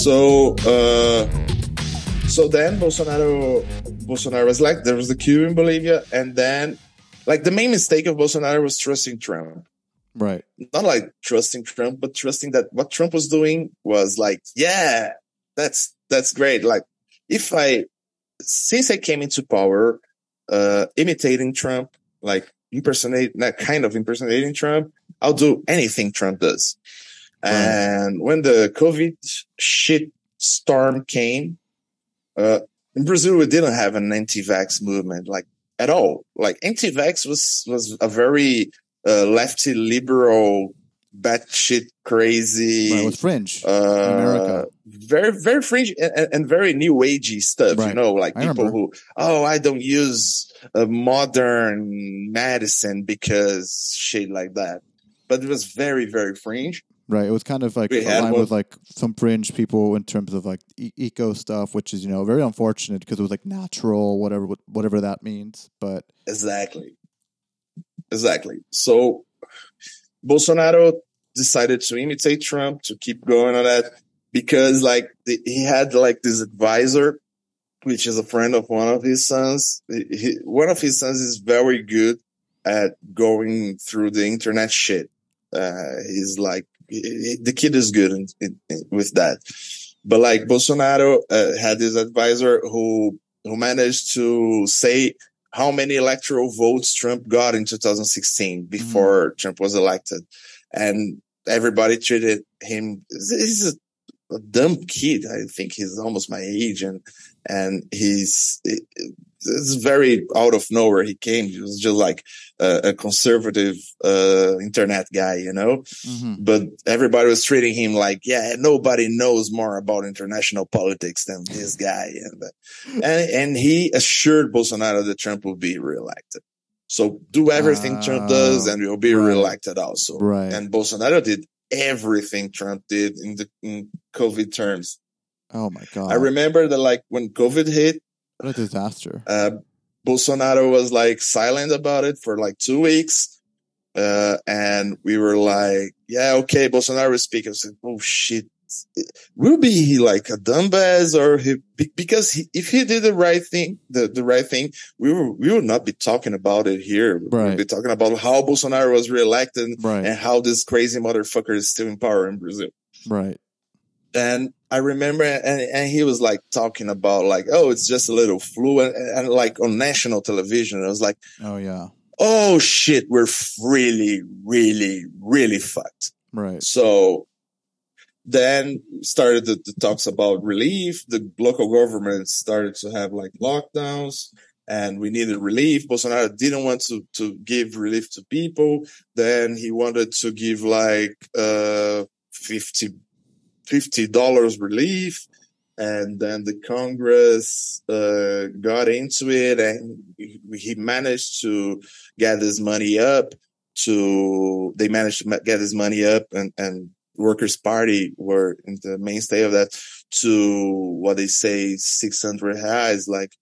So uh, so then Bolsonaro Bolsonaro was like there was the coup in Bolivia, and then like the main mistake of Bolsonaro was trusting Trump. Right. Not like trusting Trump, but trusting that what Trump was doing was like, yeah, that's that's great. Like if I since I came into power, uh, imitating Trump, like impersonate, that kind of impersonating Trump, I'll do anything Trump does. And when the COVID shit storm came, uh, in Brazil, we didn't have an anti-vax movement like at all. Like anti-vax was, was a very, uh, lefty liberal, batshit crazy. Right, with fringe uh, America. Very, very fringe and, and very new agey stuff, right. you know, like I people remember. who, oh, I don't use a modern medicine because shit like that. But it was very, very fringe. Right. It was kind of like we aligned with like some fringe people in terms of like e- eco stuff, which is, you know, very unfortunate because it was like natural, whatever, whatever that means. But exactly. Exactly. So Bolsonaro decided to imitate Trump to keep going on that because like the, he had like this advisor, which is a friend of one of his sons. He, one of his sons is very good at going through the internet shit. Uh, he's like, the kid is good in, in, in, with that. But like Bolsonaro uh, had this advisor who, who managed to say how many electoral votes Trump got in 2016 before mm-hmm. Trump was elected. And everybody treated him, he's a, a, dumb kid. I think he's almost my age and, and he's, it's very out of nowhere he came. He was just like a, a conservative uh, internet guy, you know. Mm-hmm. But everybody was treating him like, yeah, nobody knows more about international politics than this guy, and and, and he assured Bolsonaro that Trump will be reelected. So do everything uh, Trump does, and you'll be right. reelected also. Right. And Bolsonaro did everything Trump did in the in COVID terms. Oh my god! I remember that, like when COVID hit, what a disaster. Uh, Bolsonaro was like silent about it for like two weeks. Uh, and we were like, yeah, okay, Bolsonaro is speaking. I said, oh shit. Will be he like a dumbass or he, because he, if he did the right thing, the, the right thing, we were, we would not be talking about it here. Right. We'd be talking about how Bolsonaro was reelected right. and how this crazy motherfucker is still in power in Brazil. Right. And I remember, and, and he was like talking about like, oh, it's just a little flu, and, and like on national television, I was like, oh yeah, oh shit, we're really, really, really fucked. Right. So then started the, the talks about relief. The local government started to have like lockdowns and we needed relief. Bolsonaro didn't want to, to give relief to people. Then he wanted to give like, uh, 50 $50 relief. And then the Congress uh, got into it and he managed to get this money up to, they managed to get this money up and, and Workers' Party were in the mainstay of that to what they say 600 reais, like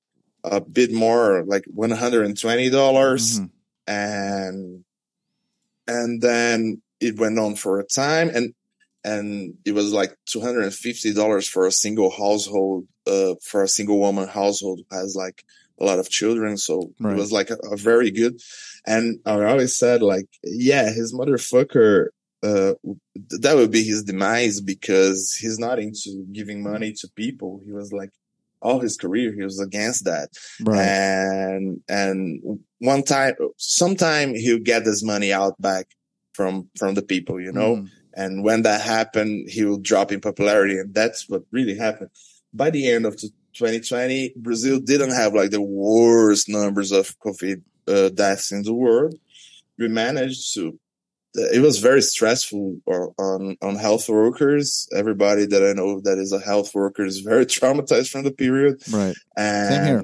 a bit more, like 120. dollars mm-hmm. And, and then it went on for a time. And and it was like $250 for a single household, uh, for a single woman household who has like a lot of children. So right. it was like a, a, very good. And I always said like, yeah, his motherfucker, uh, that would be his demise because he's not into giving money to people. He was like, all his career, he was against that. Right. And, and one time, sometime he'll get this money out back from, from the people, you know? Mm and when that happened, he will drop in popularity. And that's what really happened. By the end of 2020, Brazil didn't have like the worst numbers of COVID uh, deaths in the world. We managed to, it was very stressful on, on health workers. Everybody that I know that is a health worker is very traumatized from the period. Right. And Same here.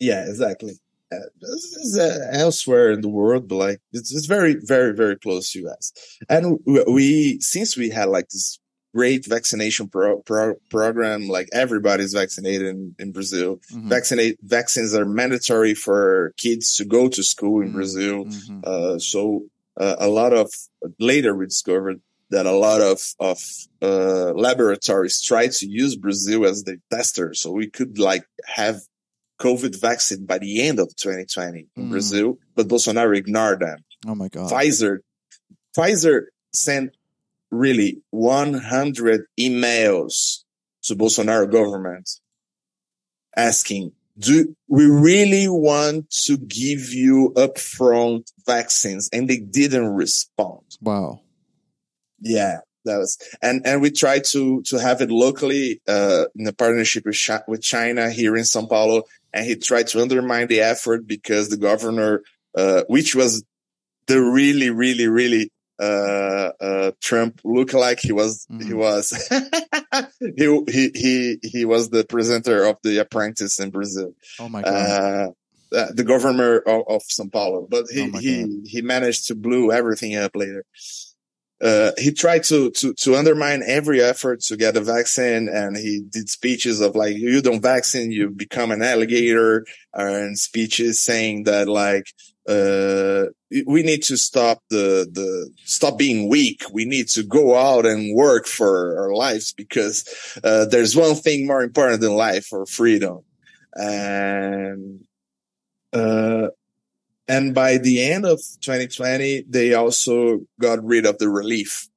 Yeah, exactly uh, elsewhere in the world, but like it's, it's very, very, very close to us. And we, since we had like this great vaccination pro, pro, program, like everybody's vaccinated in, in Brazil. Mm-hmm. Vaccinate vaccines are mandatory for kids to go to school in mm-hmm. Brazil. Mm-hmm. Uh, so uh, a lot of later we discovered that a lot of of uh, laboratories tried to use Brazil as the tester, so we could like have COVID vaccine by the end of 2020 in mm. Brazil, but Bolsonaro ignored them. Oh my God! Pfizer, Pfizer sent really 100 emails to Bolsonaro government asking, do we really want to give you upfront vaccines? And they didn't respond. Wow. Yeah, that was, and, and we tried to, to have it locally, uh, in a partnership with, with China here in Sao Paulo. And he tried to undermine the effort because the governor, uh, which was the really, really, really, uh, uh, Trump looked like he was, mm. he was, he, he, he, he was the presenter of The Apprentice in Brazil. Oh my God. Uh, uh, the governor of, of São Paulo, but he, oh he, he managed to blew everything up later uh, he tried to, to, to undermine every effort to get a vaccine and he did speeches of like, you don't vaccine, you become an alligator and speeches saying that like, uh, we need to stop the, the, stop being weak. We need to go out and work for our lives because, uh, there's one thing more important than life or freedom. And, uh, and by the end of 2020, they also got rid of the relief.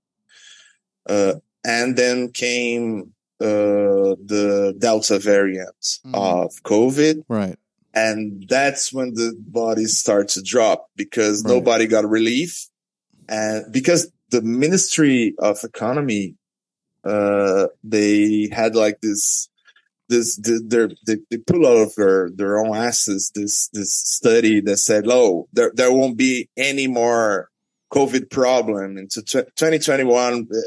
Uh, and then came uh, the Delta variant mm. of COVID. Right. And that's when the bodies start to drop because right. nobody got relief. And because the Ministry of Economy, uh, they had like this this they they pull out of their their own asses this this study that said, "Oh, there there won't be any more COVID problem into 2021," uh,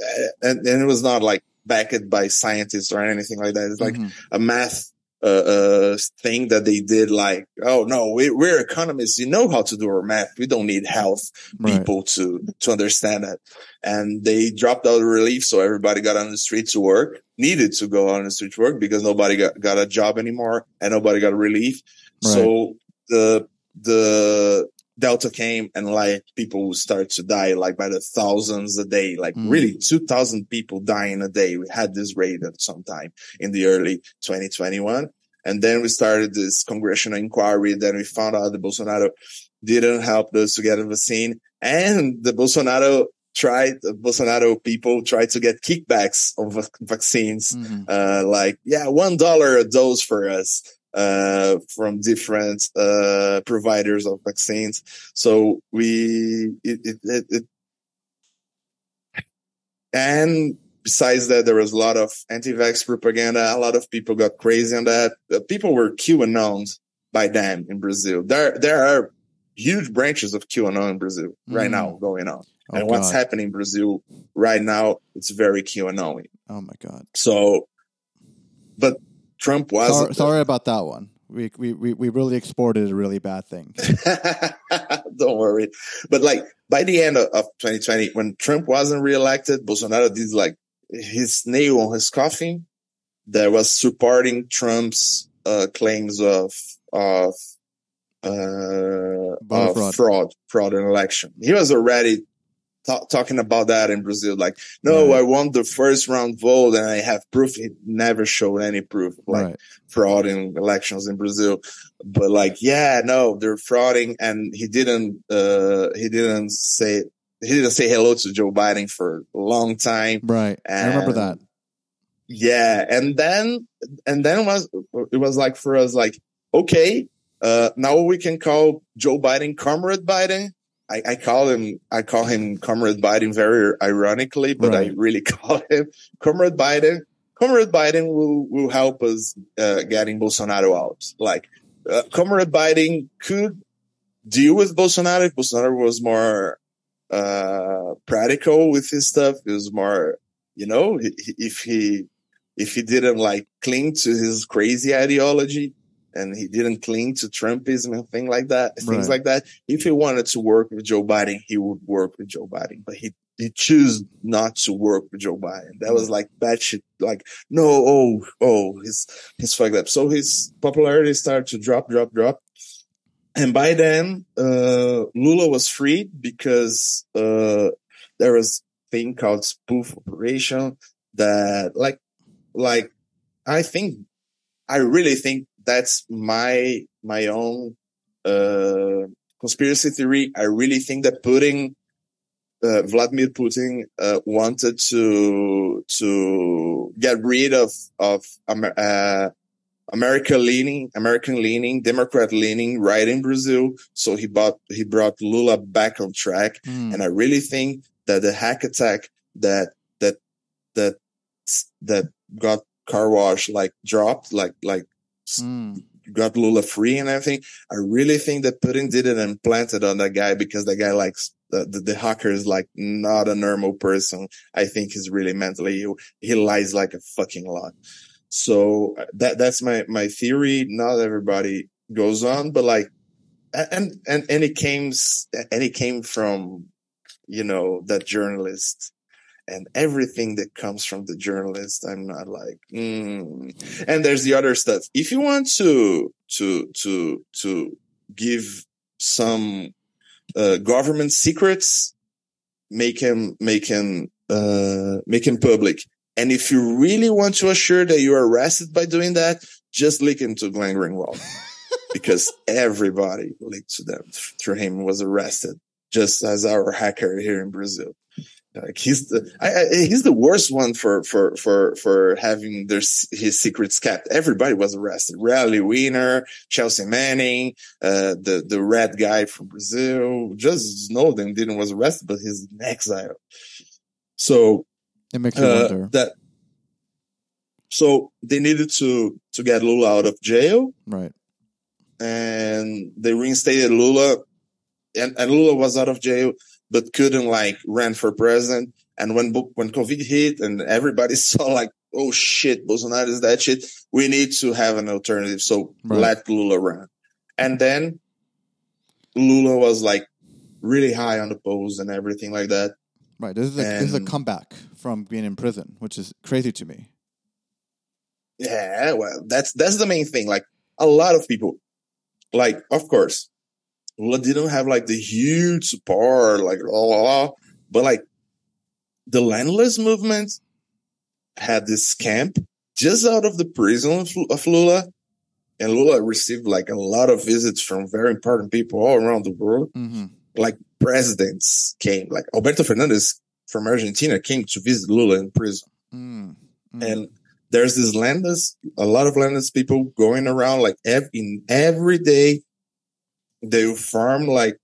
and, and it was not like backed by scientists or anything like that. It's like mm-hmm. a math uh, uh, thing that they did like, oh no, we, are economists. You know how to do our math. We don't need health right. people to, to understand that. And they dropped out relief. So everybody got on the street to work, needed to go on the street to work because nobody got, got a job anymore and nobody got relief. Right. So the, the Delta came and like people start to die like by the thousands a day, like mm. really 2000 people dying a day. We had this rate at some time in the early 2021. And then we started this congressional inquiry. Then we found out that Bolsonaro didn't help us to get a vaccine and the Bolsonaro tried the Bolsonaro people tried to get kickbacks on vaccines, mm-hmm. uh, like, yeah, $1 a dose for us uh, from different uh, providers of vaccines. So we it, it, it, it, and besides that, there was a lot of anti-vax propaganda. A lot of people got crazy on that. Uh, people were QAnoned by them in Brazil. There there are huge branches of QAnon in Brazil mm. right now going on. Oh, and what's God. happening in Brazil right now, it's very QAnon. Oh my God. So, but Trump was sorry, sorry, about that one. We, we we we really exported a really bad thing. Don't worry. But like by the end of, of 2020, when Trump wasn't reelected, Bolsonaro did like his nail on his coffin that was supporting Trump's uh, claims of of uh, of fraud. fraud fraud in election. He was already talking about that in Brazil. Like, no, right. I won the first round vote and I have proof. He never showed any proof like right. fraud in elections in Brazil. But like, yeah, no, they're frauding. And he didn't, uh, he didn't say, he didn't say hello to Joe Biden for a long time. Right. And I remember that. Yeah. And then, and then it was, it was like for us, like, okay, uh, now we can call Joe Biden Comrade Biden I, I, call him I call him Comrade Biden very ironically, but right. I really call him Comrade Biden. Comrade Biden will will help us uh, getting Bolsonaro out. Like uh, Comrade Biden could deal with Bolsonaro if Bolsonaro was more uh, practical with his stuff. It was more, you know, if he if he didn't like cling to his crazy ideology, and he didn't cling to Trumpism and things like that, things like that. If he wanted to work with Joe Biden, he would work with Joe Biden, but he he chose not to work with Joe Biden. That was like bad shit. Like, no, oh, oh, he's he's fucked up. So his popularity started to drop, drop, drop. And by then, uh, Lula was freed because uh, there was thing called spoof operation that like like I think I really think that's my my own uh conspiracy theory. I really think that Putin uh, Vladimir Putin uh, wanted to to get rid of of uh, America leaning, American leaning, Democrat leaning right in Brazil. So he bought he brought Lula back on track, mm. and I really think that the hack attack that that that that got car wash like dropped like like mm. got Lula free and everything. I really think that Putin did it and planted on that guy because that guy likes the, the, the hacker is like not a normal person. I think he's really mentally ill. He lies like a fucking lot. So uh, that that's my my theory. Not everybody goes on, but like, and and and it came and it came from you know that journalist and everything that comes from the journalist i'm not like mm. and there's the other stuff if you want to to to to give some uh, government secrets, make him, make him, uh, make him public. And if you really want to assure that you're arrested by doing that, just leak into Glenn Greenwald because everybody leaked to them through him was arrested, just as our hacker here in Brazil. Like he's the I, I, he's the worst one for for for for having their his secrets kept. Everybody was arrested. Reality Winner, Chelsea Manning, uh, the the red guy from Brazil. Just Snowden didn't was arrested, but he's in exile. So it makes you uh, wonder that. So they needed to to get Lula out of jail, right? And they reinstated Lula, and, and Lula was out of jail but couldn't like run for president. And when when COVID hit and everybody saw like, oh shit, Bolsonaro is that shit, we need to have an alternative. So right. let Lula run. And then Lula was like really high on the polls and everything like that. Right. This is, a, this is a comeback from being in prison, which is crazy to me. Yeah, well, that's that's the main thing. Like a lot of people, like of course, Lula didn't have like the huge support, like blah, but like the landless movement had this camp just out of the prison of Lula. And Lula received like a lot of visits from very important people all around the world. Mm-hmm. Like presidents came, like Alberto Fernandez from Argentina came to visit Lula in prison. Mm-hmm. And there's this landless, a lot of landless people going around like every, in every day they form like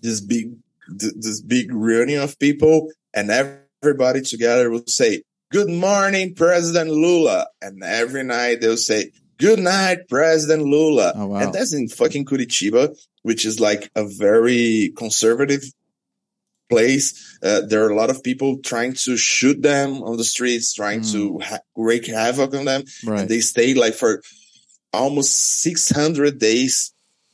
this big this big reunion of people and everybody together will say good morning president lula and every night they'll say good night president lula oh, wow. and that's in fucking curitiba which is like a very conservative place uh, there are a lot of people trying to shoot them on the streets trying mm. to ha- wreak havoc on them right. and they stayed like for almost 600 days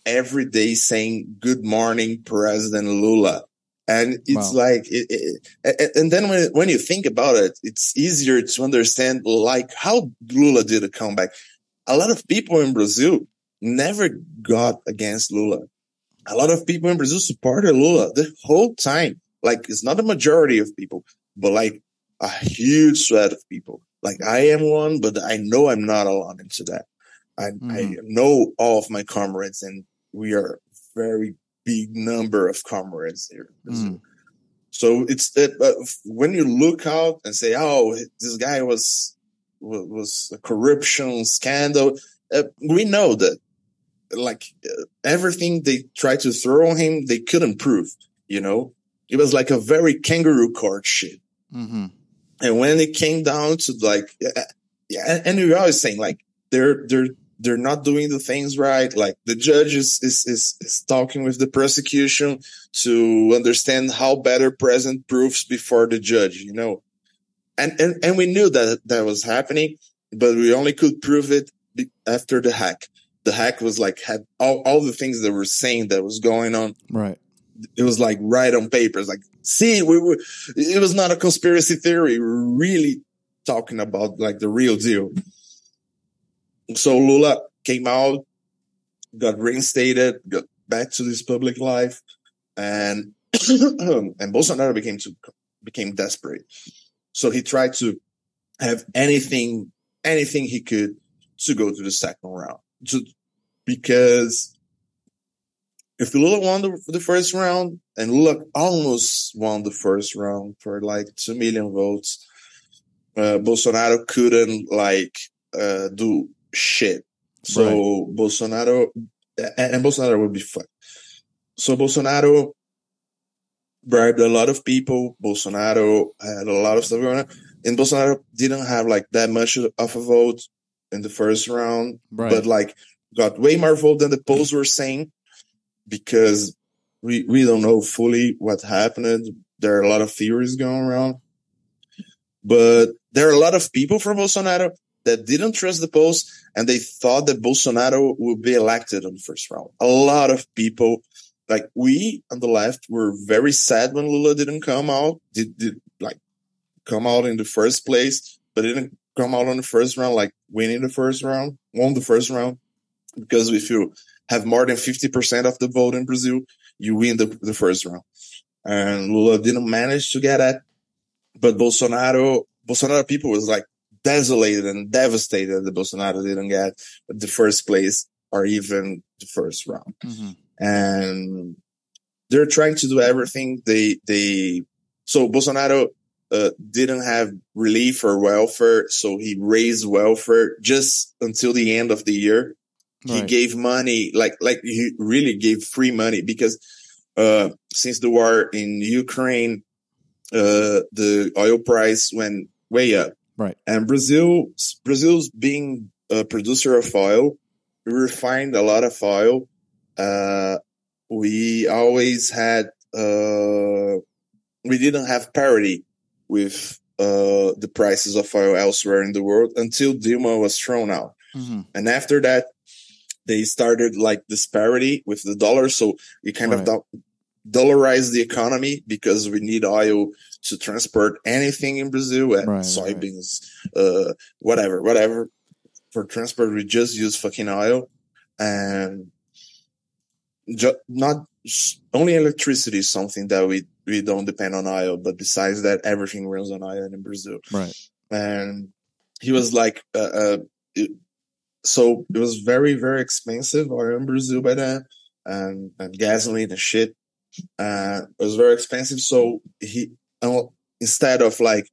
every day saying good morning president lula and it's wow. like it, it, and then when, when you think about it it's easier to understand like how lula did a comeback a lot of people in brazil never got against lula a lot of people in brazil supported lula the whole time like it's not a majority of people but like a huge swath of people like i am one but i know i'm not alone into that I, mm. I mm-hmm. know all of my comrades and we are very big number of comrades here. Mm. So it's that uh, when you look out and say, "Oh, this guy was was a corruption scandal," uh, we know that like uh, everything they tried to throw on him, they couldn't prove. You know, it was like a very kangaroo court shit. Mm-hmm. And when it came down to like, yeah, and we are always saying like they're they're they're not doing the things right. Like the judge is, is, is, is, talking with the prosecution to understand how better present proofs before the judge, you know. And, and, and we knew that that was happening, but we only could prove it after the hack. The hack was like, had all, all the things that were saying that was going on. Right. It was like right on papers. Like, see, we were, it was not a conspiracy theory. We we're really talking about like the real deal so Lula came out, got reinstated, got back to his public life, and and Bolsonaro became to became desperate. So he tried to have anything, anything he could to go to the second round. To, because if Lula won the, the, first round and Lula almost won the first round for like 2 million votes, uh, Bolsonaro couldn't like, uh, do shit. So right. Bolsonaro, and, and Bolsonaro would be fun. So Bolsonaro bribed a lot of people. Bolsonaro had a lot of stuff going on. And Bolsonaro didn't have like that much of a vote in the first round, right. but like got way more vote than the polls were saying because we, we don't know fully what happened. There are a lot of theories going around, but there are a lot of people from Bolsonaro that didn't trust the polls and they thought that Bolsonaro would be elected on the first round. A lot of people like we on the left were very sad when Lula didn't come out, did, did like come out in the first place, but didn't come out on the first round, like winning the first round, won the first round. Because if you have more than 50% of the vote in Brazil, you win the, the first round. And Lula didn't manage to get that. But Bolsonaro, Bolsonaro people was like desolated and devastated that Bolsonaro didn't get the first place or even the first round. Mm-hmm and they're trying to do everything. They, they, so Bolsonaro, uh, didn't have relief or welfare. So he raised welfare just until the end of the year. Right. He gave money, like, like he really gave free money because, uh, since the war in Ukraine, uh, the oil price went way up. Right. And Brazil, Brazil's being a producer of oil, we refined a lot of oil uh, we always had, uh, we didn't have parity with, uh, the prices of oil elsewhere in the world until Dilma was thrown out. Mm-hmm. And after that, they started like disparity with the dollar. So we kind right. of do- dollarized the economy because we need oil to transport anything in Brazil right, soybeans, right. uh, whatever, whatever. For transport, we just use fucking oil. And ju- not only electricity is something that we we don't depend on oil, but besides that, everything runs on oil in Brazil. Right. And he was like, uh, uh it, so it was very very expensive oil in Brazil by then, and and gasoline and shit. Uh, it was very expensive. So he instead of like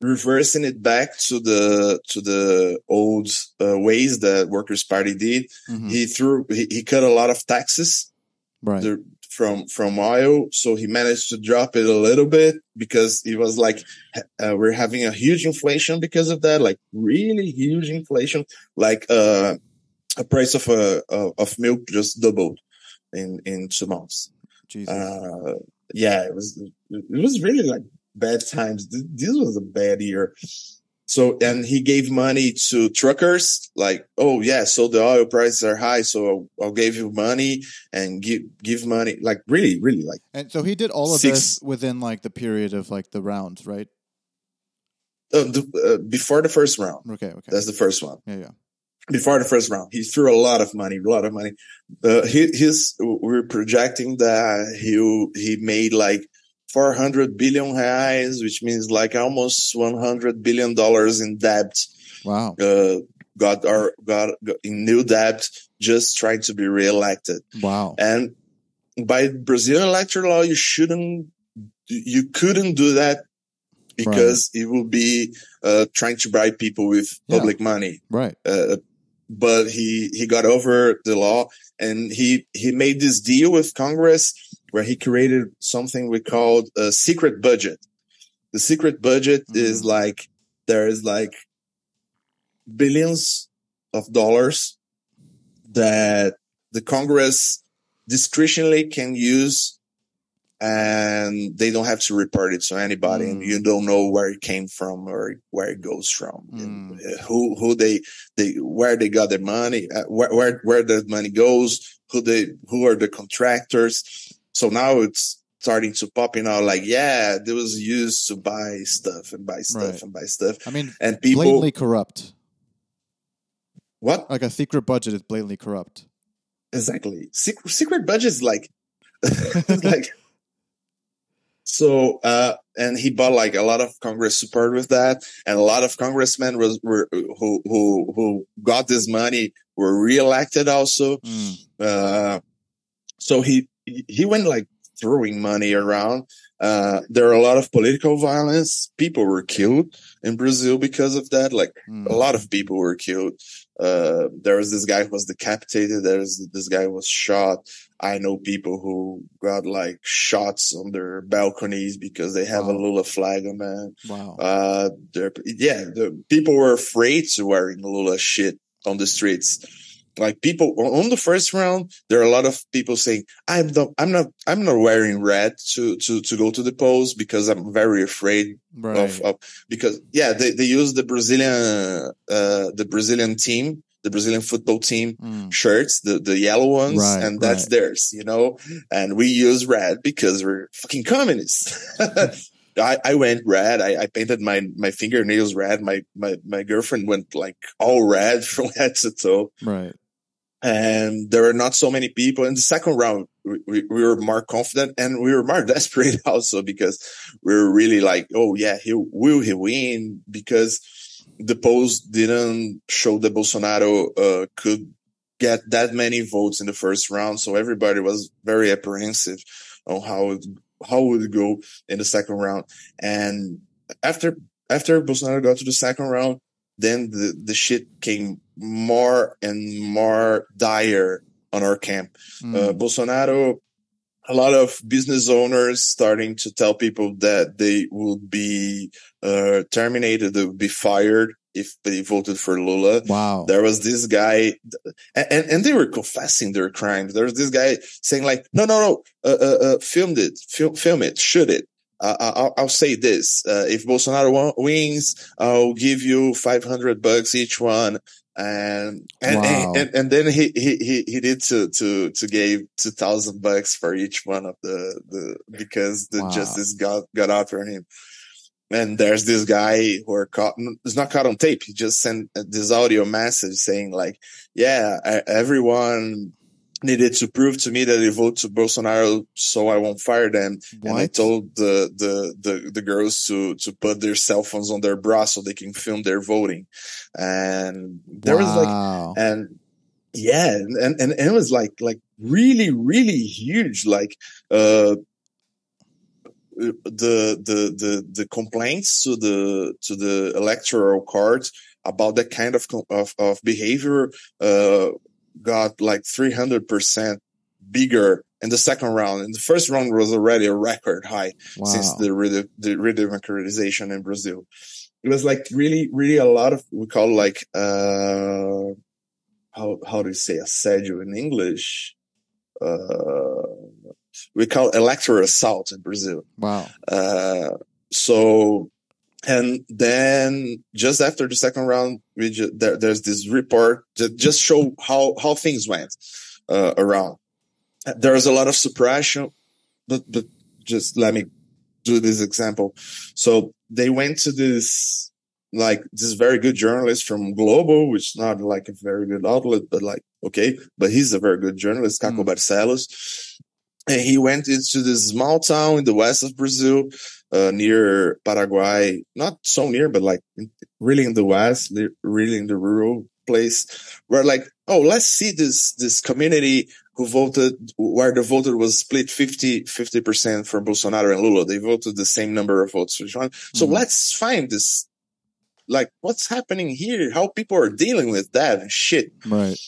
reversing it back to the to the old uh, ways that Workers' Party did. Mm-hmm. He threw he, he, cut a lot of taxes right. the, from from oil, so he managed to drop it a little bit because he was like uh, we're having a huge inflation because of that, like really huge inflation, like uh, a price of a uh, of milk just doubled in in two months. Uh, yeah, it was it was really like bad times. This was a bad year. So, and he gave money to truckers, like, oh yeah, so the oil prices are high, so I'll, I'll give you money and give give money, like really, really, like. And so he did all of six, this within like the period of like the rounds, right? Uh, the, uh, before the first round. Okay, okay. That's the first one. Yeah, yeah. Before the first round, he threw a lot of money, a lot of money. Uh, he, his, we're projecting that he he made like 400 billion reais, which means like almost 100 billion dollars in debt. Wow. Uh, got our got, got in new debt just trying to be reelected. Wow. And by Brazilian electoral law, you shouldn't, you couldn't do that because right. it will be uh, trying to bribe people with public yeah. money. Right. Uh, but he he got over the law and he he made this deal with Congress where he created something we called a secret budget. The secret budget mm-hmm. is like there is like billions of dollars that the Congress discretionally can use and they don't have to report it to anybody mm. and you don't know where it came from or where it goes from mm. who who they they where they got their money uh, where, where where the money goes who they who are the contractors so now it's starting to pop in out like, yeah, it was used to buy stuff and buy stuff right. and buy stuff. I mean, and people blatantly corrupt. What? Like a secret budget is blatantly corrupt. Exactly. Secret, secret budget is like, like, so, uh, and he bought like a lot of Congress support with that, and a lot of congressmen was were who who who got this money were reelected also. Mm. Uh, so he he went like throwing money around. Uh, there are a lot of political violence. People were killed in Brazil because of that. Like mm. a lot of people were killed. Uh, there was this guy who was decapitated. There's this guy who was shot. I know people who got like shots on their balconies because they have wow. a Lula flag on them. Wow. Uh, yeah, the people were afraid to wearing Lula shit on the streets like people on the first round, there are a lot of people saying, I'm not, I'm not, I'm not wearing red to, to, to go to the polls because I'm very afraid right. of, of, because yeah, they, they use the Brazilian, uh, the Brazilian team, the Brazilian football team mm. shirts, the, the yellow ones, right, and that's right. theirs, you know, and we use red because we're fucking communists. I, I went red. I, I painted my, my fingernails red. My, my, my girlfriend went like all red from head to toe. Right and there were not so many people in the second round. We, we, we, were more confident and we were more desperate also because we were really like, oh yeah, he will he win because the polls didn't show that Bolsonaro uh, could get that many votes in the first round. So everybody was very apprehensive on how it, how would it go in the second round. And after after Bolsonaro got to the second round, then the, the shit came more and more dire on our camp. Mm. Uh, Bolsonaro, a lot of business owners starting to tell people that they would be uh, terminated, they would be fired if they voted for Lula. Wow. There was this guy and, and, they were confessing their crimes. There was this guy saying like, no, no, no, uh, uh, uh filmed it, film, film it, shoot it uh, I'll, I'll, say this: uh, if Bolsonaro wins, I'll give you five hundred bucks each one, and and, wow. and, and then he he he did to to to gave two thousand bucks for each one of the the because the wow. justice got got out after him. And there's this guy who are caught, it's not caught on tape. He just sent uh, this audio message saying like, yeah, everyone needed to prove to me that they vote to Bolsonaro so I won't fire them. What? And I told the, the, the, the, girls to, to put their cell phones on their bra so they can film their voting. And there wow. was like, and yeah, and, and, and it was like, like really, really huge, like, uh, the, the, the, the complaints to the, to the electoral cards about that kind of, of, of behavior, uh, got like 300% bigger in the second round. And the first round was already a record high wow. since the, the redemocratization in Brazil. It was like really, really a lot of, we call like, uh, how, how do you say a assédio in English? Uh, we call electoral assault in Brazil. Wow. Uh, so and then just after the second round, we just, there, there's this report that just show how, how things went, uh, around. There's a lot of suppression, but, but just let me do this example. So they went to this, like this very good journalist from Globo, which is not like a very good outlet, but like, okay, but he's a very good journalist, Caco mm. Barcelos. And he went into this small town in the west of Brazil uh, near Paraguay, not so near, but like really in the west, really in the rural place where like, oh, let's see this, this community who voted, where the voter was split 50, 50% for Bolsonaro and Lula. They voted the same number of votes for. So mm-hmm. let's find this, like, what's happening here? How people are dealing with that shit. Right.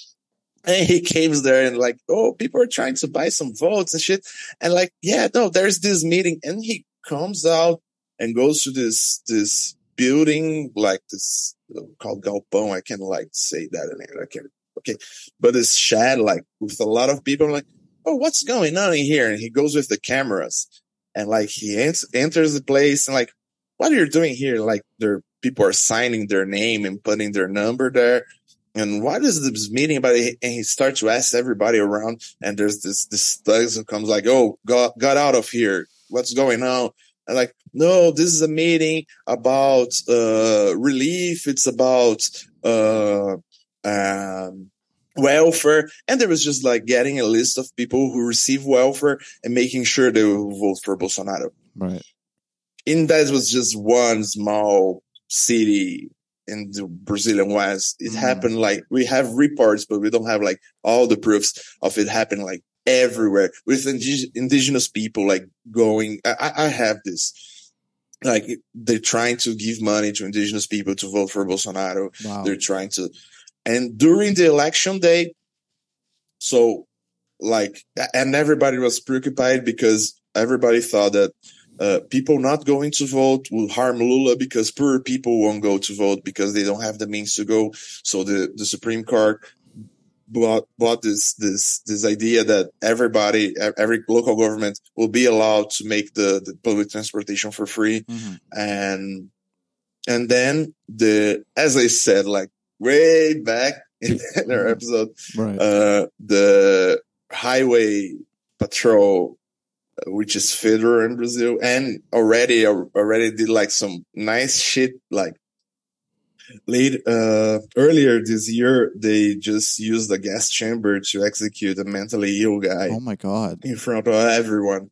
And he came there and like, oh, people are trying to buy some votes and shit. And like, yeah, no, there's this meeting. And he comes out and goes to this this building like this uh, called galpão. I can't like say that English. I can't. Okay, but this shed like with a lot of people. I'm like, oh, what's going on in here? And he goes with the cameras and like he ent- enters the place and like, what are you doing here? Like, there people are signing their name and putting their number there. And why does this meeting about? And he starts to ask everybody around, and there's this this thugs who comes like, "Oh, got got out of here! what's going on? And like, no, this is a meeting about uh, relief. It's about uh, um, welfare. And there was just like getting a list of people who receive welfare and making sure they will vote for Bolsonaro. Right. in that was just one small city in the Brazilian West. It mm. happened like we have reports, but we don't have like all the proofs of it happening like everywhere with indig- indigenous people like going. I, I have this like they're trying to give money to indigenous people to vote for Bolsonaro. Wow. They're trying to, and during the election day, so like, and everybody was preoccupied because everybody thought that uh, people not going to vote will harm Lula because poor people won't go to vote because they don't have the means to go. So the, the Supreme Court bought, bought this, this, this idea that everybody, every local government will be allowed to make the, the public transportation for free. Mm-hmm. And, and then the, as I said, like way back in, our mm-hmm. episode, right. uh, the highway patrol which is Federal in Brazil, and already already did like some nice shit. Like late uh, earlier this year, they just used a gas chamber to execute a mentally ill guy. Oh my god! In front of everyone.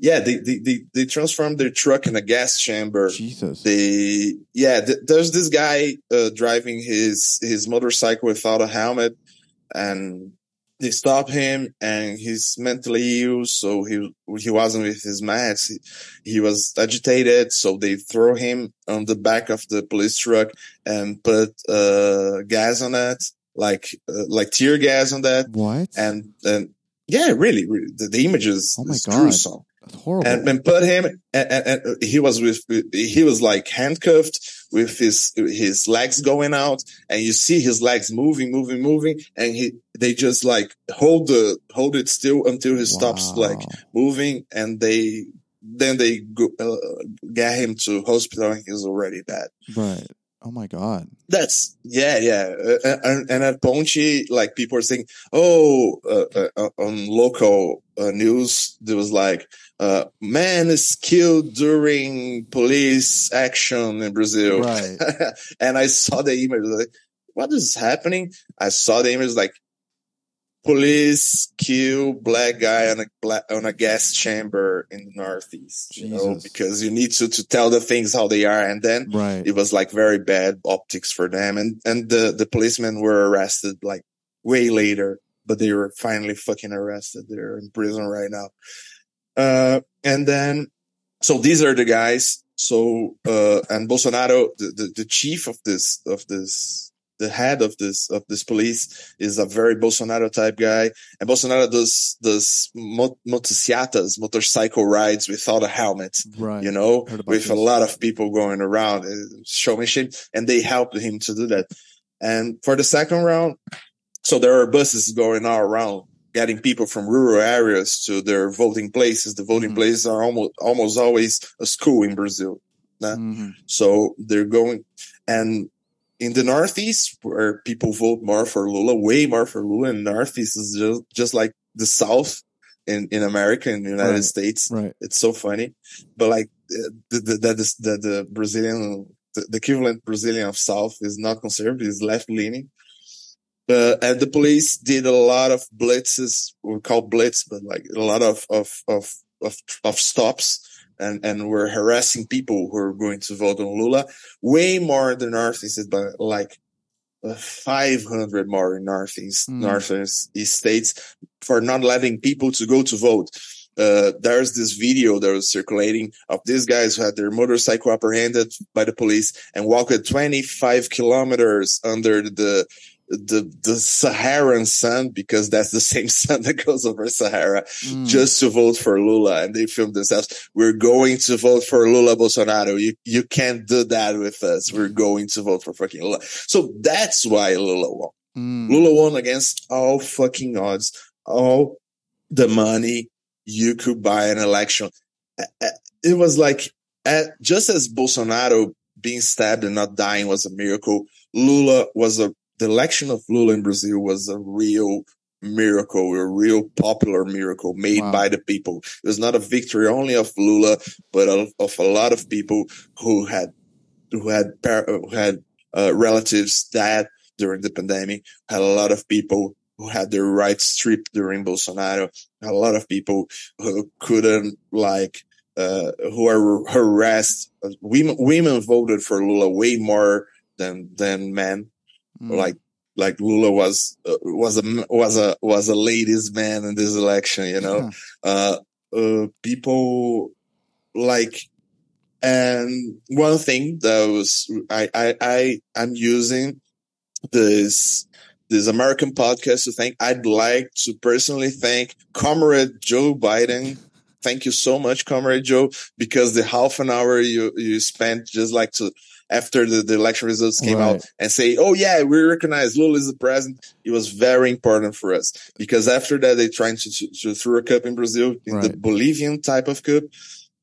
Yeah, they they they, they transformed their truck in a gas chamber. Jesus. They yeah, th- there's this guy uh, driving his his motorcycle without a helmet, and they stop him and he's mentally ill so he he wasn't with his mask. He, he, was agitated so they throw him on the back of the police truck and put uh gas on it like uh, like tear gas on that. What? And and yeah really, really the, the images oh my god. gruesome. Horrible. And, and put him, and, and, and, he was with, he was like handcuffed with his, his legs going out and you see his legs moving, moving, moving. And he, they just like hold the, hold it still until he stops like moving and they, then they go, uh, get him to hospital and he's already dead. Right. Oh my god. That's yeah, yeah. Uh, and, and, at Ponchi, like people are saying, oh, uh, uh, on local uh, news, there was like, uh, man is killed during police action in Brazil. Right. and I saw the image like, what is happening? I saw the image like police kill black guy on a black, on a gas chamber in the northeast Jesus. you know because you need to to tell the things how they are and then right. it was like very bad optics for them and and the the policemen were arrested like way later but they were finally fucking arrested they're in prison right now uh and then so these are the guys so uh and bolsonaro the, the, the chief of this of this the head of this of this police is a very Bolsonaro type guy, and Bolsonaro does does motocicletas, motorcycle rides without a helmet, right? You know, with this. a lot of people going around uh, showing shit, and they helped him to do that. And for the second round, so there are buses going all around getting people from rural areas to their voting places. The voting mm-hmm. places are almost almost always a school in Brazil. Mm-hmm. So they're going and in the Northeast, where people vote more for Lula, way more for Lula, and Northeast is just, just like the South in, in America, in the United right. States. Right. It's so funny. But like, the, the, that is, the, the Brazilian, the, the, equivalent Brazilian of South is not conservative, is left leaning. Uh, and the police did a lot of blitzes, we call blitz, but like a lot of, of, of, of, of stops and, and we're harassing people who are going to vote on Lula way more than the Northeast, but like uh, 500 more in Northeast, mm. Northeast states for not letting people to go to vote. Uh, there's this video that was circulating of these guys who had their motorcycle apprehended by the police and walked 25 kilometers under the the the Saharan sun because that's the same sun that goes over Sahara mm. just to vote for Lula and they filmed themselves. We're going to vote for Lula Bolsonaro. You you can't do that with us. We're going to vote for fucking Lula. So that's why Lula won. Mm. Lula won against all fucking odds, all the money you could buy an election. It was like just as Bolsonaro being stabbed and not dying was a miracle. Lula was a the election of Lula in Brazil was a real miracle, a real popular miracle made wow. by the people. It was not a victory only of Lula, but of, of a lot of people who had who had who had uh, relatives died during the pandemic. Had a lot of people who had their rights stripped during Bolsonaro. Had a lot of people who couldn't like uh, who are harassed. Women women voted for Lula way more than than men. Mm. Like like Lula was uh, was a was a was a ladies man in this election. You know, uh, uh, people like and one thing that was I I I I'm using this this American podcast to thank. I'd like to personally thank Comrade Joe Biden. Thank you so much, Comrade Joe, because the half an hour you you spent just like to after the, the election results came right. out and say, "Oh yeah, we recognize Lula is the president." It was very important for us because after that they tried to, to, to throw a cup in Brazil in right. the Bolivian type of cup.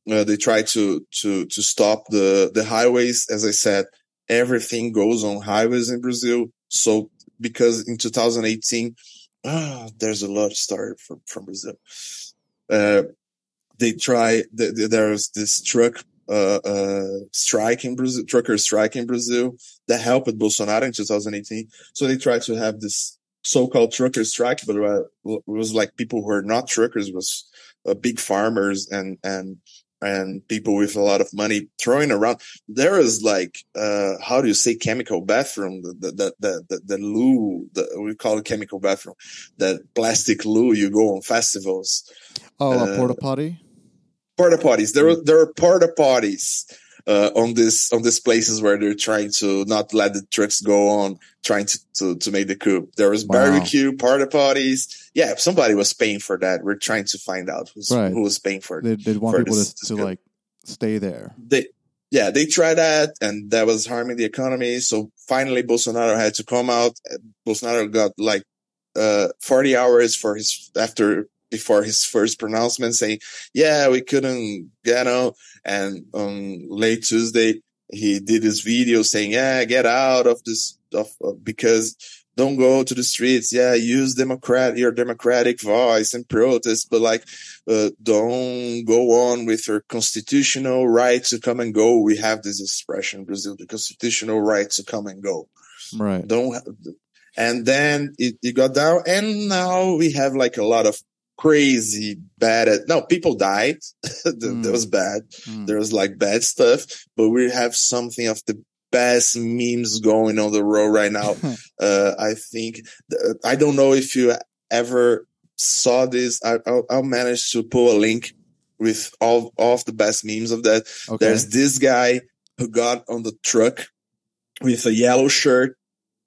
Uh, they tried to to to stop the the highways. As I said, everything goes on highways in Brazil. So because in 2018, ah, there's a lot of story from from Brazil. Uh, they try. The, the, there's this truck uh, uh, strike in Brazil, trucker strike in Brazil that helped Bolsonaro in 2018. So they tried to have this so-called trucker strike, but it was like people who are not truckers was uh, big farmers and and and people with a lot of money throwing around. There is like, uh, how do you say chemical bathroom? The, the, the, the, the loo, the, we call it chemical bathroom, that plastic loo you go on festivals. Oh, uh, a porta potty? Porta potties. There are, there are porta potties. Uh, on this on these places where they're trying to not let the trucks go on, trying to to, to make the coup. There was wow. barbecue, porta potties, yeah, somebody was paying for that. We're trying to find out who's, right. who was paying for it. They, would want people this, to, to like stay there. They, yeah, they tried that, and that was harming the economy. So finally, Bolsonaro had to come out. Bolsonaro got like uh, 40 hours for his after before his first pronouncement saying, "Yeah, we couldn't get out." And on late Tuesday, he did his video saying, "Yeah, get out of this of, of because." don't go to the streets. Yeah, use democrat your democratic voice and protest, but like, uh, don't go on with your constitutional right to come and go. We have this expression in Brazil, the constitutional right to come and go. Right. Don't. And then it, it got down, and now we have like a lot of crazy bad. At no, people died. that mm. was bad. Mm. There was like bad stuff, but we have something of the best memes going on the road right now. uh, I think I don't know if you ever saw this. I, will I'll manage to pull a link with all, all of the best memes of that. Okay. There's this guy who got on the truck with a yellow shirt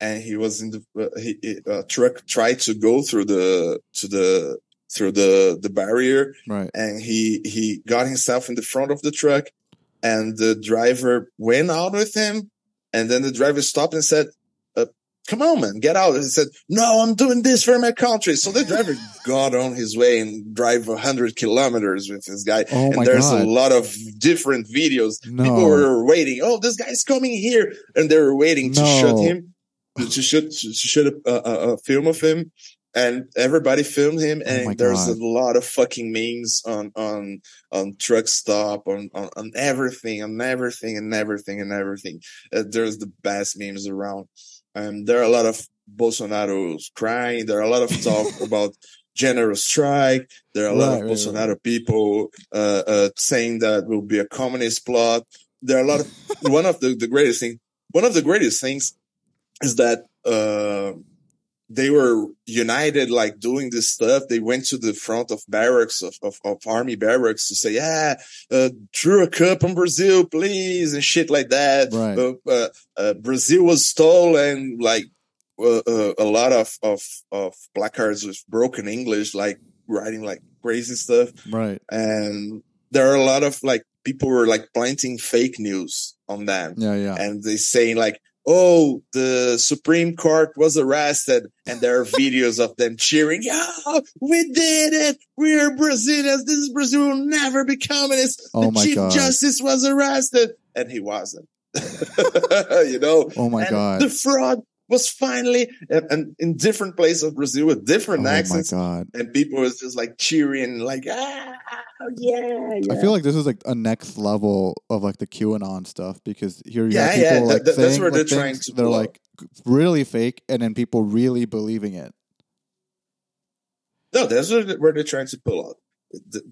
and he was in the uh, he, uh, truck tried to go through the to the through the the barrier right and he he got himself in the front of the truck and the driver went out with him and then the driver stopped and said, uh, come on, man, get out. And he said, no, I'm doing this for my country. So the driver got on his way and drive hundred kilometers with this guy. Oh and there's God. a lot of different videos. No. People were waiting. Oh, this guy's coming here. And they were waiting to shoot him, to shoot, to shoot a, a, a film of him and everybody filmed him oh and oh there's God. a lot of fucking memes on on on truck stop on on, on everything on everything and everything and everything. Uh, there's the best memes around. And there are a lot of bolsonaro's crying. There are a lot of talk about general strike. There are a lot right, of right, bolsonaro right. people uh, uh, saying that will be a communist plot there are a lot of one of the, the greatest thing one of the greatest things is that uh, they were united, like doing this stuff. They went to the front of barracks of, of, of army barracks to say, yeah, uh, drew a cup on Brazil, please, and shit like that. Right. Uh, uh, Brazil was stolen, like uh, uh, a lot of, of, of placards with broken English, like writing like crazy stuff. Right. And there are a lot of like people were like planting fake news on them. Yeah, yeah. And they saying like, oh, the Supreme Court was arrested, and there are videos of them cheering, yeah, we did it. We're Brazilians. This is Brazil will never be communist. Oh the Chief God. Justice was arrested, and he wasn't. you know? Oh my and God. The fraud was finally and, and, in different places of Brazil with different oh accents. My God. And people was just like cheering, like, ah, yeah, yeah. I feel like this is like a next level of like the QAnon stuff because here you yeah, have people yeah, like that, saying that's where like, they're trying to they're like really fake and then people really believing it. No, that's where they're trying to pull out. The,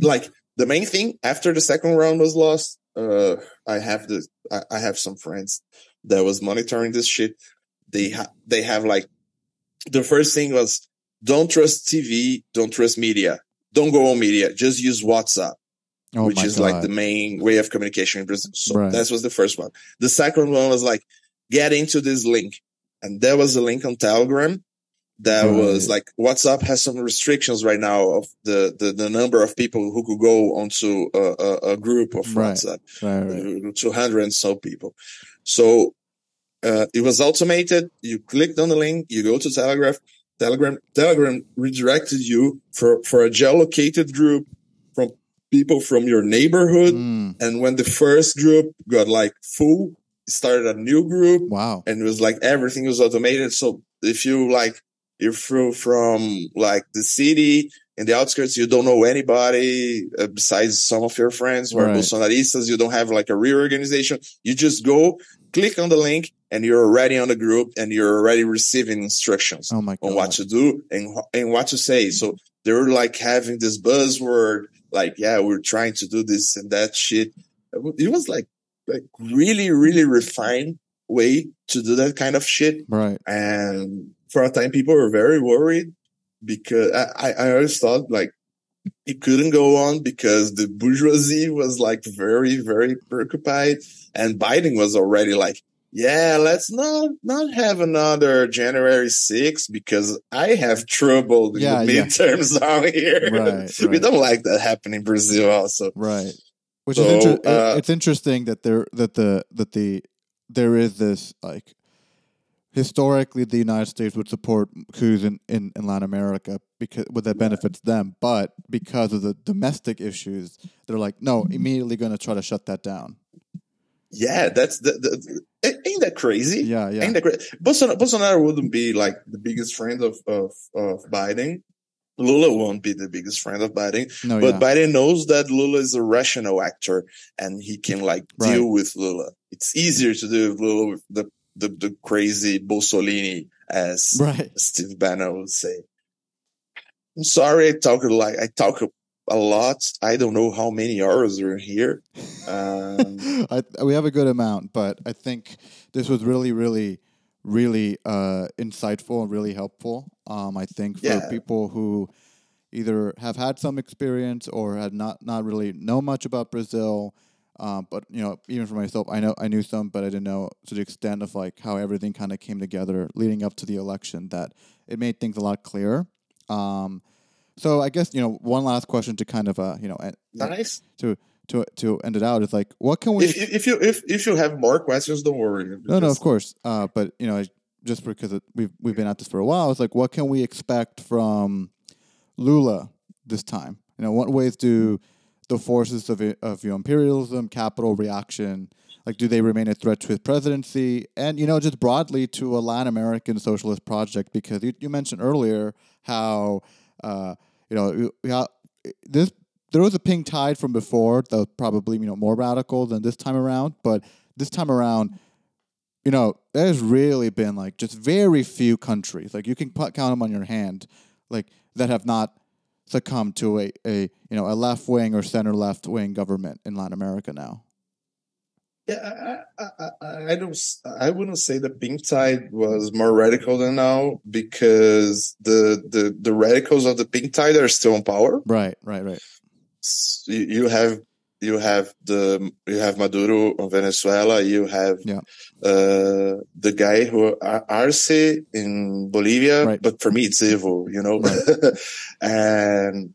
like the main thing after the second round was lost, uh, I have the I, I have some friends that was monitoring this shit. They ha- they have like, the first thing was don't trust TV, don't trust media, don't go on media, just use WhatsApp. Oh which is God. like the main way of communication in Brazil. So right. that was the first one. The second one was like, get into this link. And there was a link on Telegram that right. was like WhatsApp has some restrictions right now of the, the, the number of people who could go onto a, a, a group of right. WhatsApp, right, uh, 200 and so people. So, uh, it was automated. You clicked on the link, you go to Telegram, Telegram, Telegram redirected you for, for a geolocated group from people from your neighborhood. Mm. And when the first group got like full, started a new group. Wow. And it was like everything was automated. So if you like, you're from like the city in the outskirts, you don't know anybody uh, besides some of your friends who are right. Bolsonaristas. You don't have like a real organization. You just go click on the link and you're already on the group and you're already receiving instructions oh on what to do and, and what to say. So they're like having this buzzword, like, yeah, we're trying to do this and that shit. It was like, like really, really refined way to do that kind of shit. Right. And for a time, people were very worried because I, I always thought like it couldn't go on because the bourgeoisie was like very, very preoccupied and Biden was already like, yeah, let's not, not have another January 6th because I have trouble in yeah, the midterms yeah. down here. Right, right. We don't like that happening in Brazil also. Right. Which so, is inter- uh, it's interesting that there that the that the there is this like historically the United States would support coups in, in, in Latin America because what that benefits them, but because of the domestic issues, they're like, no, immediately going to try to shut that down. Yeah, that's the, the ain't that crazy? Yeah, yeah. Ain't that crazy? Bolsonaro, Bolsonaro wouldn't be like the biggest friend of of, of Biden. Lula won't be the biggest friend of Biden, no, but yeah. Biden knows that Lula is a rational actor and he can like right. deal with Lula. It's easier to deal with Lula with the the, the crazy Mussolini, as right. Steve Bannon would say. I'm sorry, I talk like I talk a lot. I don't know how many hours are here. Um, I, we have a good amount, but I think this was really, really, really uh, insightful and really helpful. Um, I think for yeah. people who either have had some experience or had not not really know much about Brazil um, but you know, even for myself, I know I knew some, but I didn't know to the extent of like how everything kind of came together leading up to the election. That it made things a lot clearer. Um, so I guess you know one last question to kind of uh you know nice to to to end it out is like what can we if, if you if if you have more questions don't worry no no of course uh but you know just because it, we've we've been at this for a while it's like what can we expect from Lula this time you know what ways do the forces of, of you know, imperialism, capital reaction? Like, do they remain a threat to his presidency? And, you know, just broadly to a Latin American socialist project? Because you, you mentioned earlier how, uh, you know, how this there was a pink tide from before that was probably, you know, more radical than this time around. But this time around, you know, there's really been like just very few countries, like you can count them on your hand, like that have not succumbed to a, a you know a left wing or center left wing government in Latin America now? Yeah, I, I, I, don't. I wouldn't say the pink tide was more radical than now because the the the radicals of the pink tide are still in power. Right, right, right. You have you have the you have Maduro of Venezuela. You have yeah. uh, the guy who Arce in Bolivia, right. but for me it's Evo, you know. Right. and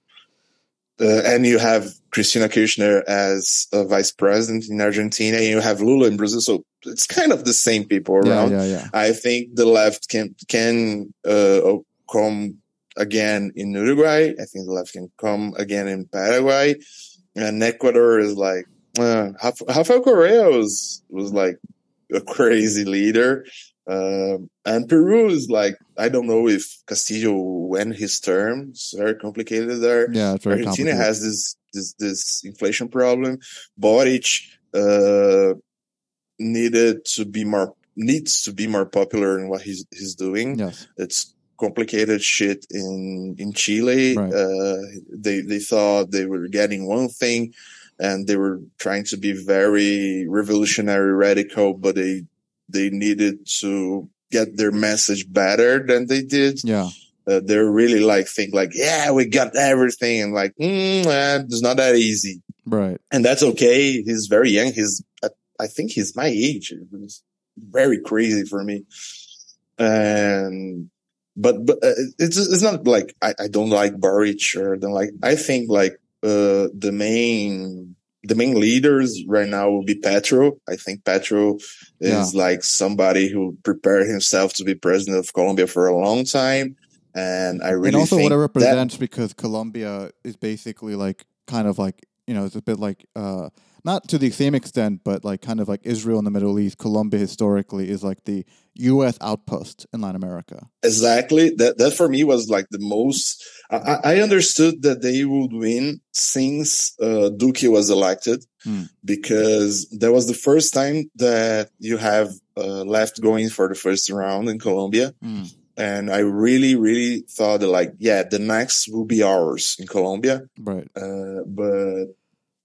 uh, and you have Cristina Kirchner as a vice president in Argentina, and you have Lula in Brazil. So it's kind of the same people around. Yeah, yeah, yeah. I think the left can can uh, come again in Uruguay. I think the left can come again in Paraguay and Ecuador is like uh, Rafael Correa was was like a crazy leader. Um, and Peru is like I don't know if Castillo went his term. It's very complicated there. Yeah, very Argentina has this this this inflation problem. Boric uh, needed to be more needs to be more popular in what he's he's doing. Yes, it's complicated shit in in Chile. Right. Uh, they they thought they were getting one thing, and they were trying to be very revolutionary, radical, but they they needed to get their message better than they did. Yeah. Uh, they're really like think like, yeah, we got everything, and like, mm, eh, it's not that easy, Right. and that's okay. He's very young. He's I, I think he's my age. It was very crazy for me, and but but uh, it's it's not like I, I don't like Boric or don't like. I think like uh the main the main leaders right now will be Petro. I think Petro is like somebody who prepared himself to be president of Colombia for a long time. And I really and also what it that- represents because Colombia is basically like kind of like you know it's a bit like uh not to the same extent but like kind of like Israel in the Middle East Colombia historically is like the US outpost in Latin America Exactly. That that for me was like the most. I, I understood that they would win since uh, Duque was elected, Hmm. because that was the first time that you have uh, left going for the first round in Colombia, Mm. and I really, really thought that like, yeah, the next will be ours in Colombia. right Uh, but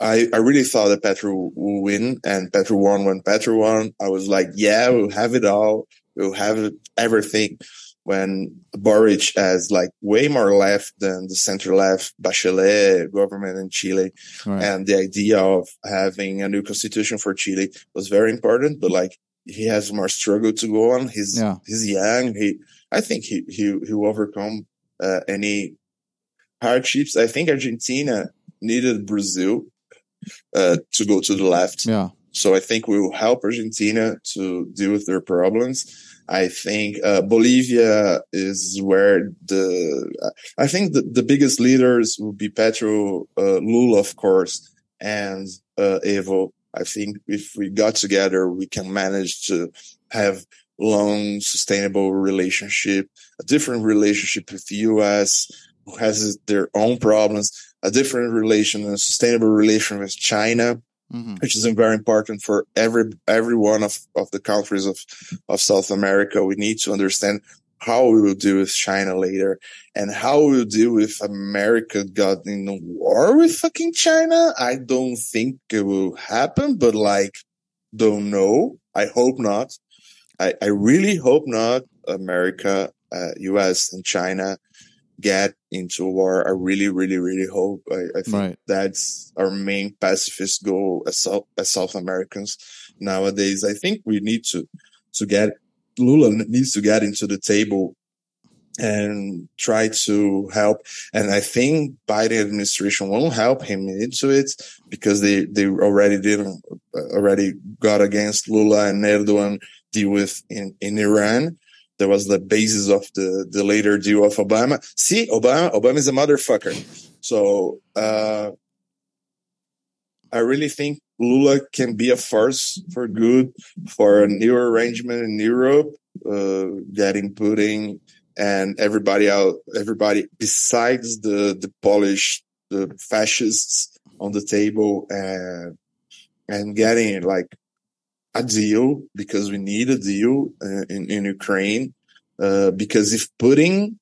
I, I really thought that Petro will win and Petro won when Petro won. I was like, yeah, we'll have it all. We'll have everything. When Boric has like way more left than the center left Bachelet government in Chile. right And the idea of having a new constitution for Chile was very important, but like he has more struggle to go on. He's, Yeah. he's young. He, I think he, he, he will overcome, uh, any hardships. I think Argentina needed Brazil uh, to go to the left. yeah So I think we will help Argentina to deal with their problems. I think uh, Bolivia is where the I think the, the biggest leaders will be Petro, uh, Lula, of course, and uh, Evo. I think if we got together, we can manage to have long, sustainable relationship, a different relationship with the U.S. who has their own problems, a different relation, a sustainable relation with China hmm which is very important for every every one of, of the countries of, of South America. We need to understand how we will deal with China later and how we will deal with America got in a war with fucking China. I don't think it will happen, but like, don't know. I hope not. I, I really hope not. America, uh, US and China get into war. I really, really, really hope. I, I think Right. that's our main pacifist goal as South, as South Americans nowadays. I think we need to, to get, Lula needs to get into the table and try to help. And I think Biden administration won't help him into it because they, they already didn't, uh, already got against Lula and Erdogan deal with in, in Iran. That was the basis of the, the later deal of Obama. See, Obama, Obama is a motherfucker. So, uh, I really think Lula can be a force for good for a new arrangement in Europe, uh, getting Putin and everybody out, everybody besides the, the Polish, the fascists on the table and, and getting like a deal because we need a deal uh, in, in Ukraine. Uh, because if Putin,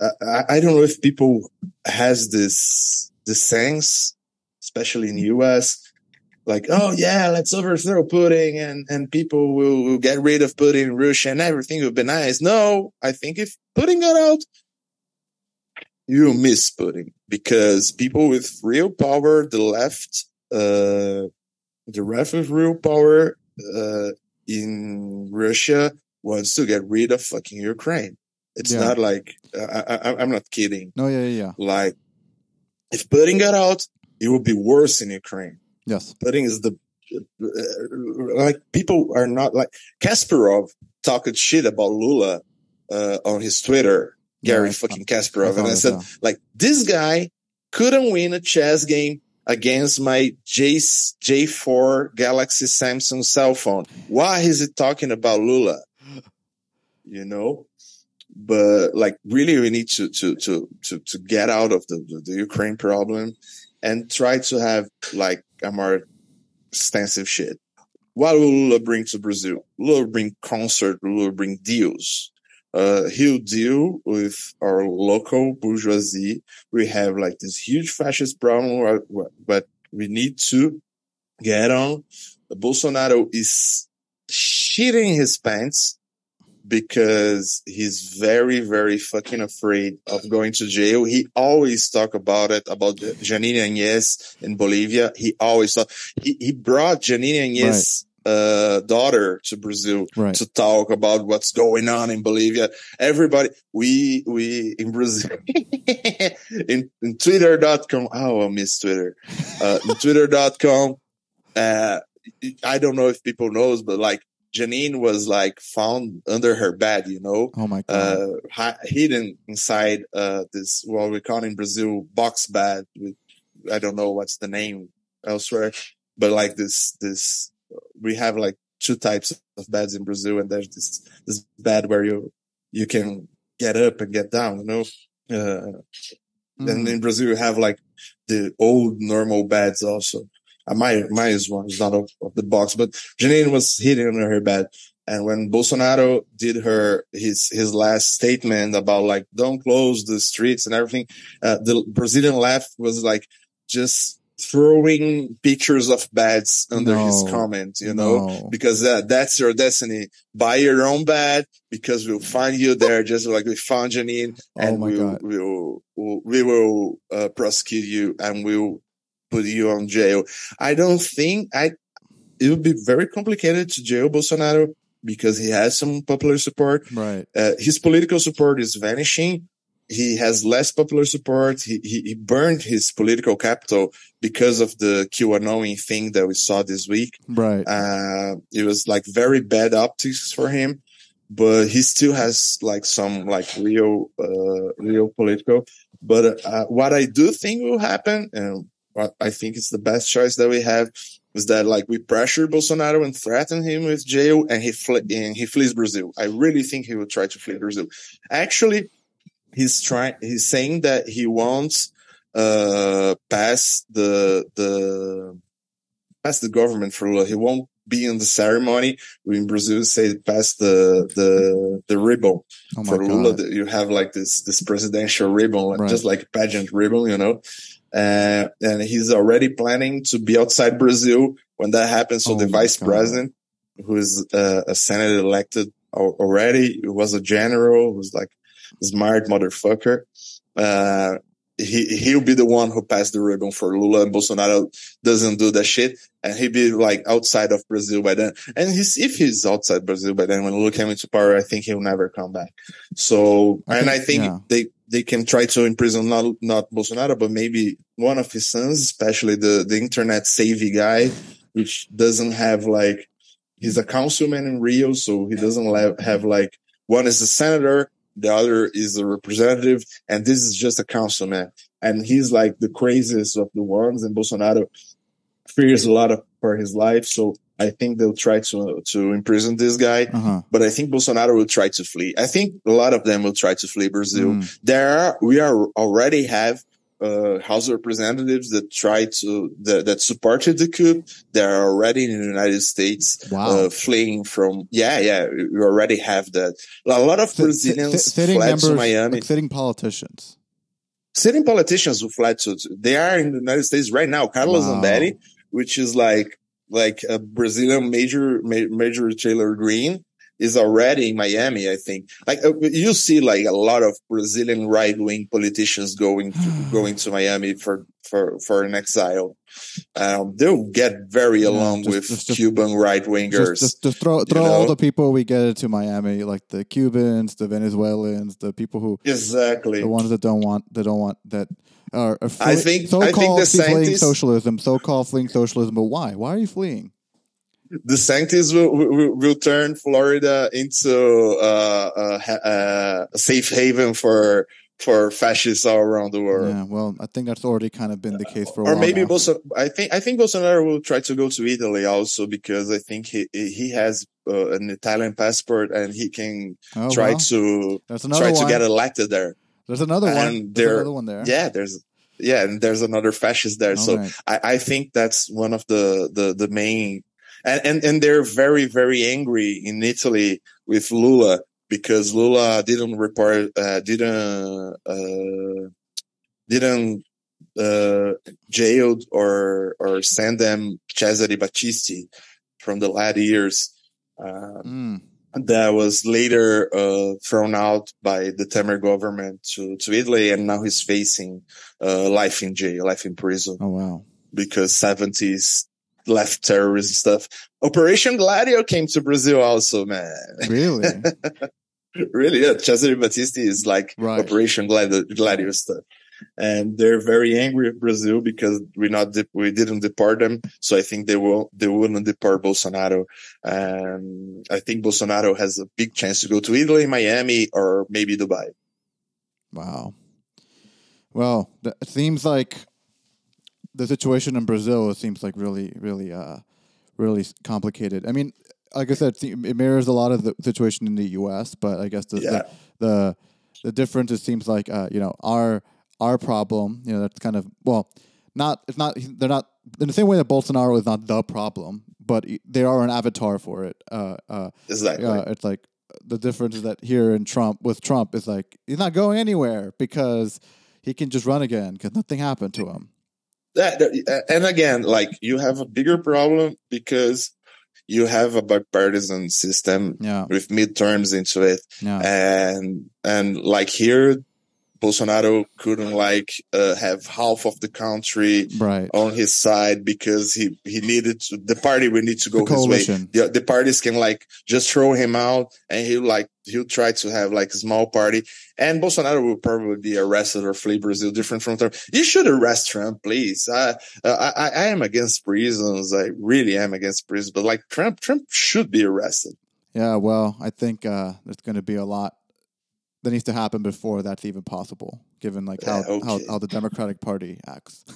I, I- don't know if people has this, this sense, especially in the US, like, oh yeah, let's overthrow Putin and, and people will, will get rid of Putin in Russia and everything will be nice. No, I think if Putin got out, you miss Putin because people with real power, the left, uh, the left with real power, uh, in Russia wants to get rid of fucking Ukraine. It's Yeah. not like, I, I, I'm not kidding. no yeah yeah yeah Like, if Putin got out, it would be worse in Ukraine. yes Putin is the uh, like people are not like Kasparov talking shit about Lula uh, on his Twitter. Gary Yeah, I fucking I Kasparov, and I said that, like this guy couldn't win a chess game against my J J4 Galaxy Samsung cell phone. Why is it talking about Lula? You know, but like really we need to to to to to get out of the the, the Ukraine problem and try to have like a more extensive shit. What will Lula bring to Brazil? Lula bring concert. Lula bring deals. Uh, he'll deal with our local bourgeoisie. We have like this huge fascist problem, but we need to get on. Bolsonaro is shitting his pants because he's very, very fucking afraid of going to jail. He always talk about it, about Jeanine Áñez in Bolivia. He always thought, he, he brought Jeanine Áñez right. Uh, daughter to Brazil right. to talk about what's going on in Bolivia. Everybody, we, we in Brazil, in, in twitter.com. Oh, I miss Twitter. Uh, twitter.com. Uh, I don't know if people knows, but like Jeanine was like found under her bed, you know. Oh my god! Uh, hidden inside uh, this what we call in Brazil box bed. With, I don't know what's the name elsewhere, but like this, this we have like two types of beds in Brazil, and there's this this bed where you you can get up and get down, you know. Uh, mm. And in Brazil, you have like the old normal beds also. Uh, my my one is not of, of, the box, but Jeanine was hidden under her bed. And when Bolsonaro did her his his last statement about like don't close the streets and everything, uh, the Brazilian left was like just throwing pictures of bats under no, his comment, you know, no. because uh, that's your destiny. Buy your own bat because we'll find you there, just like we found Jeanine, oh and oh we'll, we'll, we'll, we will uh, prosecute you and we'll put you on jail. I don't think I. It would be very complicated to jail Bolsonaro because he has some popular support. Right. Uh, his political support is vanishing. He has less popular support. He, he, he burned his political capital because of the QAnon thing that we saw this week. Right. Uh, it was like very bad optics for him, but he still has like some like real, uh, real political. But uh, what I do think will happen, and what I think it's the best choice that we have is that like we pressure Bolsonaro and threaten him with jail and he fle- and he flees Brazil. I really think he will try to flee Brazil. Actually, he's trying, he's saying that he wants, uh, pass the, the, pass the government for Lula. He won't be in the ceremony. We in Brazil say pass the, the, the ribbon oh for Lula. God. You have like this, this presidential ribbon, right. just like pageant ribbon, you know? Uh, and he's already planning to be outside Brazil when that happens. So oh the vice God. president, who is uh, a senator elected already, who was a general, who's like smart motherfucker. Uh, he he'll be the one who passed the ribbon for Lula and Bolsonaro doesn't do that shit and he'll be like outside of Brazil by then. And he's if he's outside Brazil by then when Lula came into power, I think he'll never come back. So I and think, I think yeah. they they can try to imprison not not Bolsonaro, but maybe one of his sons, especially the the internet savvy guy, which doesn't have like he's a councilman in Rio, so he doesn't have like one is a senator, the other is a representative, and this is just a councilman, and he's like the craziest of the ones, and Bolsonaro fears a lot of, for his life, so I think they'll try to to imprison this guy, uh-huh. but I think Bolsonaro will try to flee. I think a lot of them will try to flee Brazil. Mm. There are we are already have uh, House of Representatives that tried to that, that supported the coup. They're already in the United States, wow. uh, fleeing from. Yeah, yeah, we already have that. A lot of Brazilians fled members, to Miami. Like sitting politicians. Sitting politicians who fled to. They are in the United States right now. Carlos wow. Zambelli, which is like like a Brazilian major major Taylor Greene is already in Miami. I think like uh, you see like a lot of Brazilian right wing politicians going to, going to Miami for for for an exile. Um, they'll get very along just, with just, Cuban right wingers. Just, just, throw throw all the people we get to Miami, like the Cubans, the Venezuelans, the people who exactly the ones that don't want that don't want that are, are I think so-called I think the fleeing socialism, so-called fleeing socialism. But why? Why are you fleeing? The DeSantis will, will, will turn Florida into uh, a, a safe haven for for fascists all around the world. Yeah, well, I think that's already kind of been the case for a or while. Or maybe Bolsonaro. I think I think Bolsonaro will try to go to Italy also because I think he he has uh, an Italian passport and he can oh, try well, to try one. to get elected there. There's another and one. There's another one there. Yeah, there's yeah, and there's another fascist there. All so right. I, I think that's one of the the the main and, and and they're very very angry in Italy with Lula because Lula didn't report, uh, didn't, uh, didn't uh, jailed or or send them Cesare Battisti from the latter years. Uh, Mm. that was later uh, thrown out by the Temer government to, to Italy, and now he's facing uh, life in jail, life in prison Oh wow. because 70s left terrorism stuff. Operation Gladio came to Brazil also, man. Really? really, yeah. Cesare Battisti is like Right. Operation Gladio, Gladio stuff. And they're very angry at Brazil because we not de- we didn't depart them. So I think they will they wouldn't depart Bolsonaro. Um, I think Bolsonaro has a big chance to go to Italy, Miami, or maybe Dubai. Wow. Well, it seems like the situation in Brazil seems like really, really, uh, really complicated. I mean, like I said, it mirrors a lot of the situation in the U.S., but I guess the Yeah. the, the the difference it seems like uh, you know our our problem. You know, that's kind of well, not it's not they're not in the same way that Bolsonaro is not the problem, but they are an avatar for it. Uh, uh, Exactly. uh, it's like the difference is that here in Trump with Trump is like he's not going anywhere because he can just run again because nothing happened to him. That, and again, like you have a bigger problem because you have a bipartisan system Yeah, with midterms into it. yeah, and and like here bolsonaro couldn't like uh, have half of the country right. on his side because he he needed to the party would need to The go his way. the, the parties can like just throw him out and he'll like he'll try to have like a small party. And bolsonaro will probably be arrested or flee brazil different from trump. You should arrest trump please. I i i, I am against prisons. I really am against prisons. But like trump trump should be arrested. Yeah, well, I think uh, there's going to be a lot that needs to happen before that's even possible, given like how, how, okay. how the Democratic Party acts.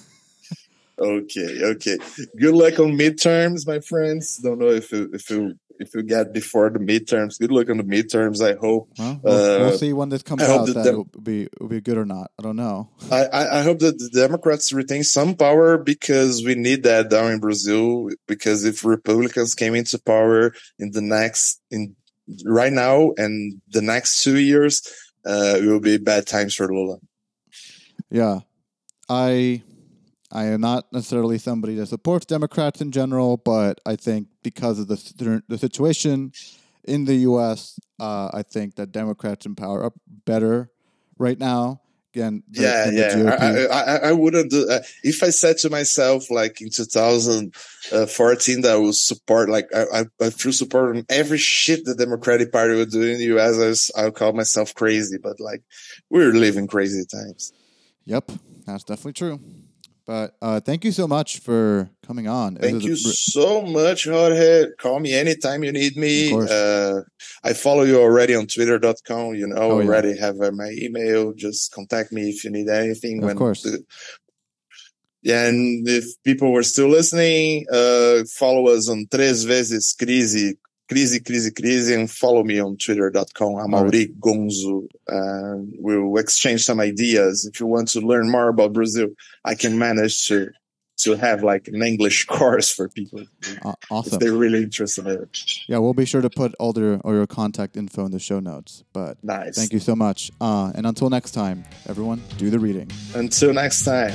Okay, okay. Good luck on midterms, my friends. Don't know if you, if you if you get before the midterms. Good luck on the midterms. I hope. Well, we'll, we'll Uh, see when this comes I hope out that, that it'll be it will be good or not. I don't know. I, I I hope that the Democrats retain some power because we need that down in Brazil. Because if Republicans came into power in the next in right now and the next two years, uh, will be bad times for Lula. Yeah, I I am not necessarily somebody that supports Democrats in general, but I think because of the the situation in the U.S., uh, I think that Democrats in power are better right now. Again, the- yeah, yeah. I, I, I, wouldn't do. Uh, if I said to myself, like in 2014, that I would support, like I, I, I feel support on every shit the Democratic Party would do in the U.S. I was, I would call myself crazy, but like we're living crazy times. Yep, that's definitely true. But uh, thank you so much for coming on. Thank a you re- so much, Jorge. Call me anytime you need me. Uh, I follow you already on twitter.com. You know, Oh, yeah. already have uh, my email. Just contact me if you need anything. Of course. the- yeah, and if people were still listening, uh, follow us on Tres Vezes Crise, Crise, Crise, Crise, and follow me on twitter.com. I'm All right. Gonzo. And we'll exchange some ideas. If you want to learn more about Brazil, I can manage to, to have like an English course for people aw- if they're really interested in it. Yeah, we'll be sure to put all their all your contact info in the show notes. But Nice. thank you so much. Uh, and until next time, everyone, do the reading. Until next time.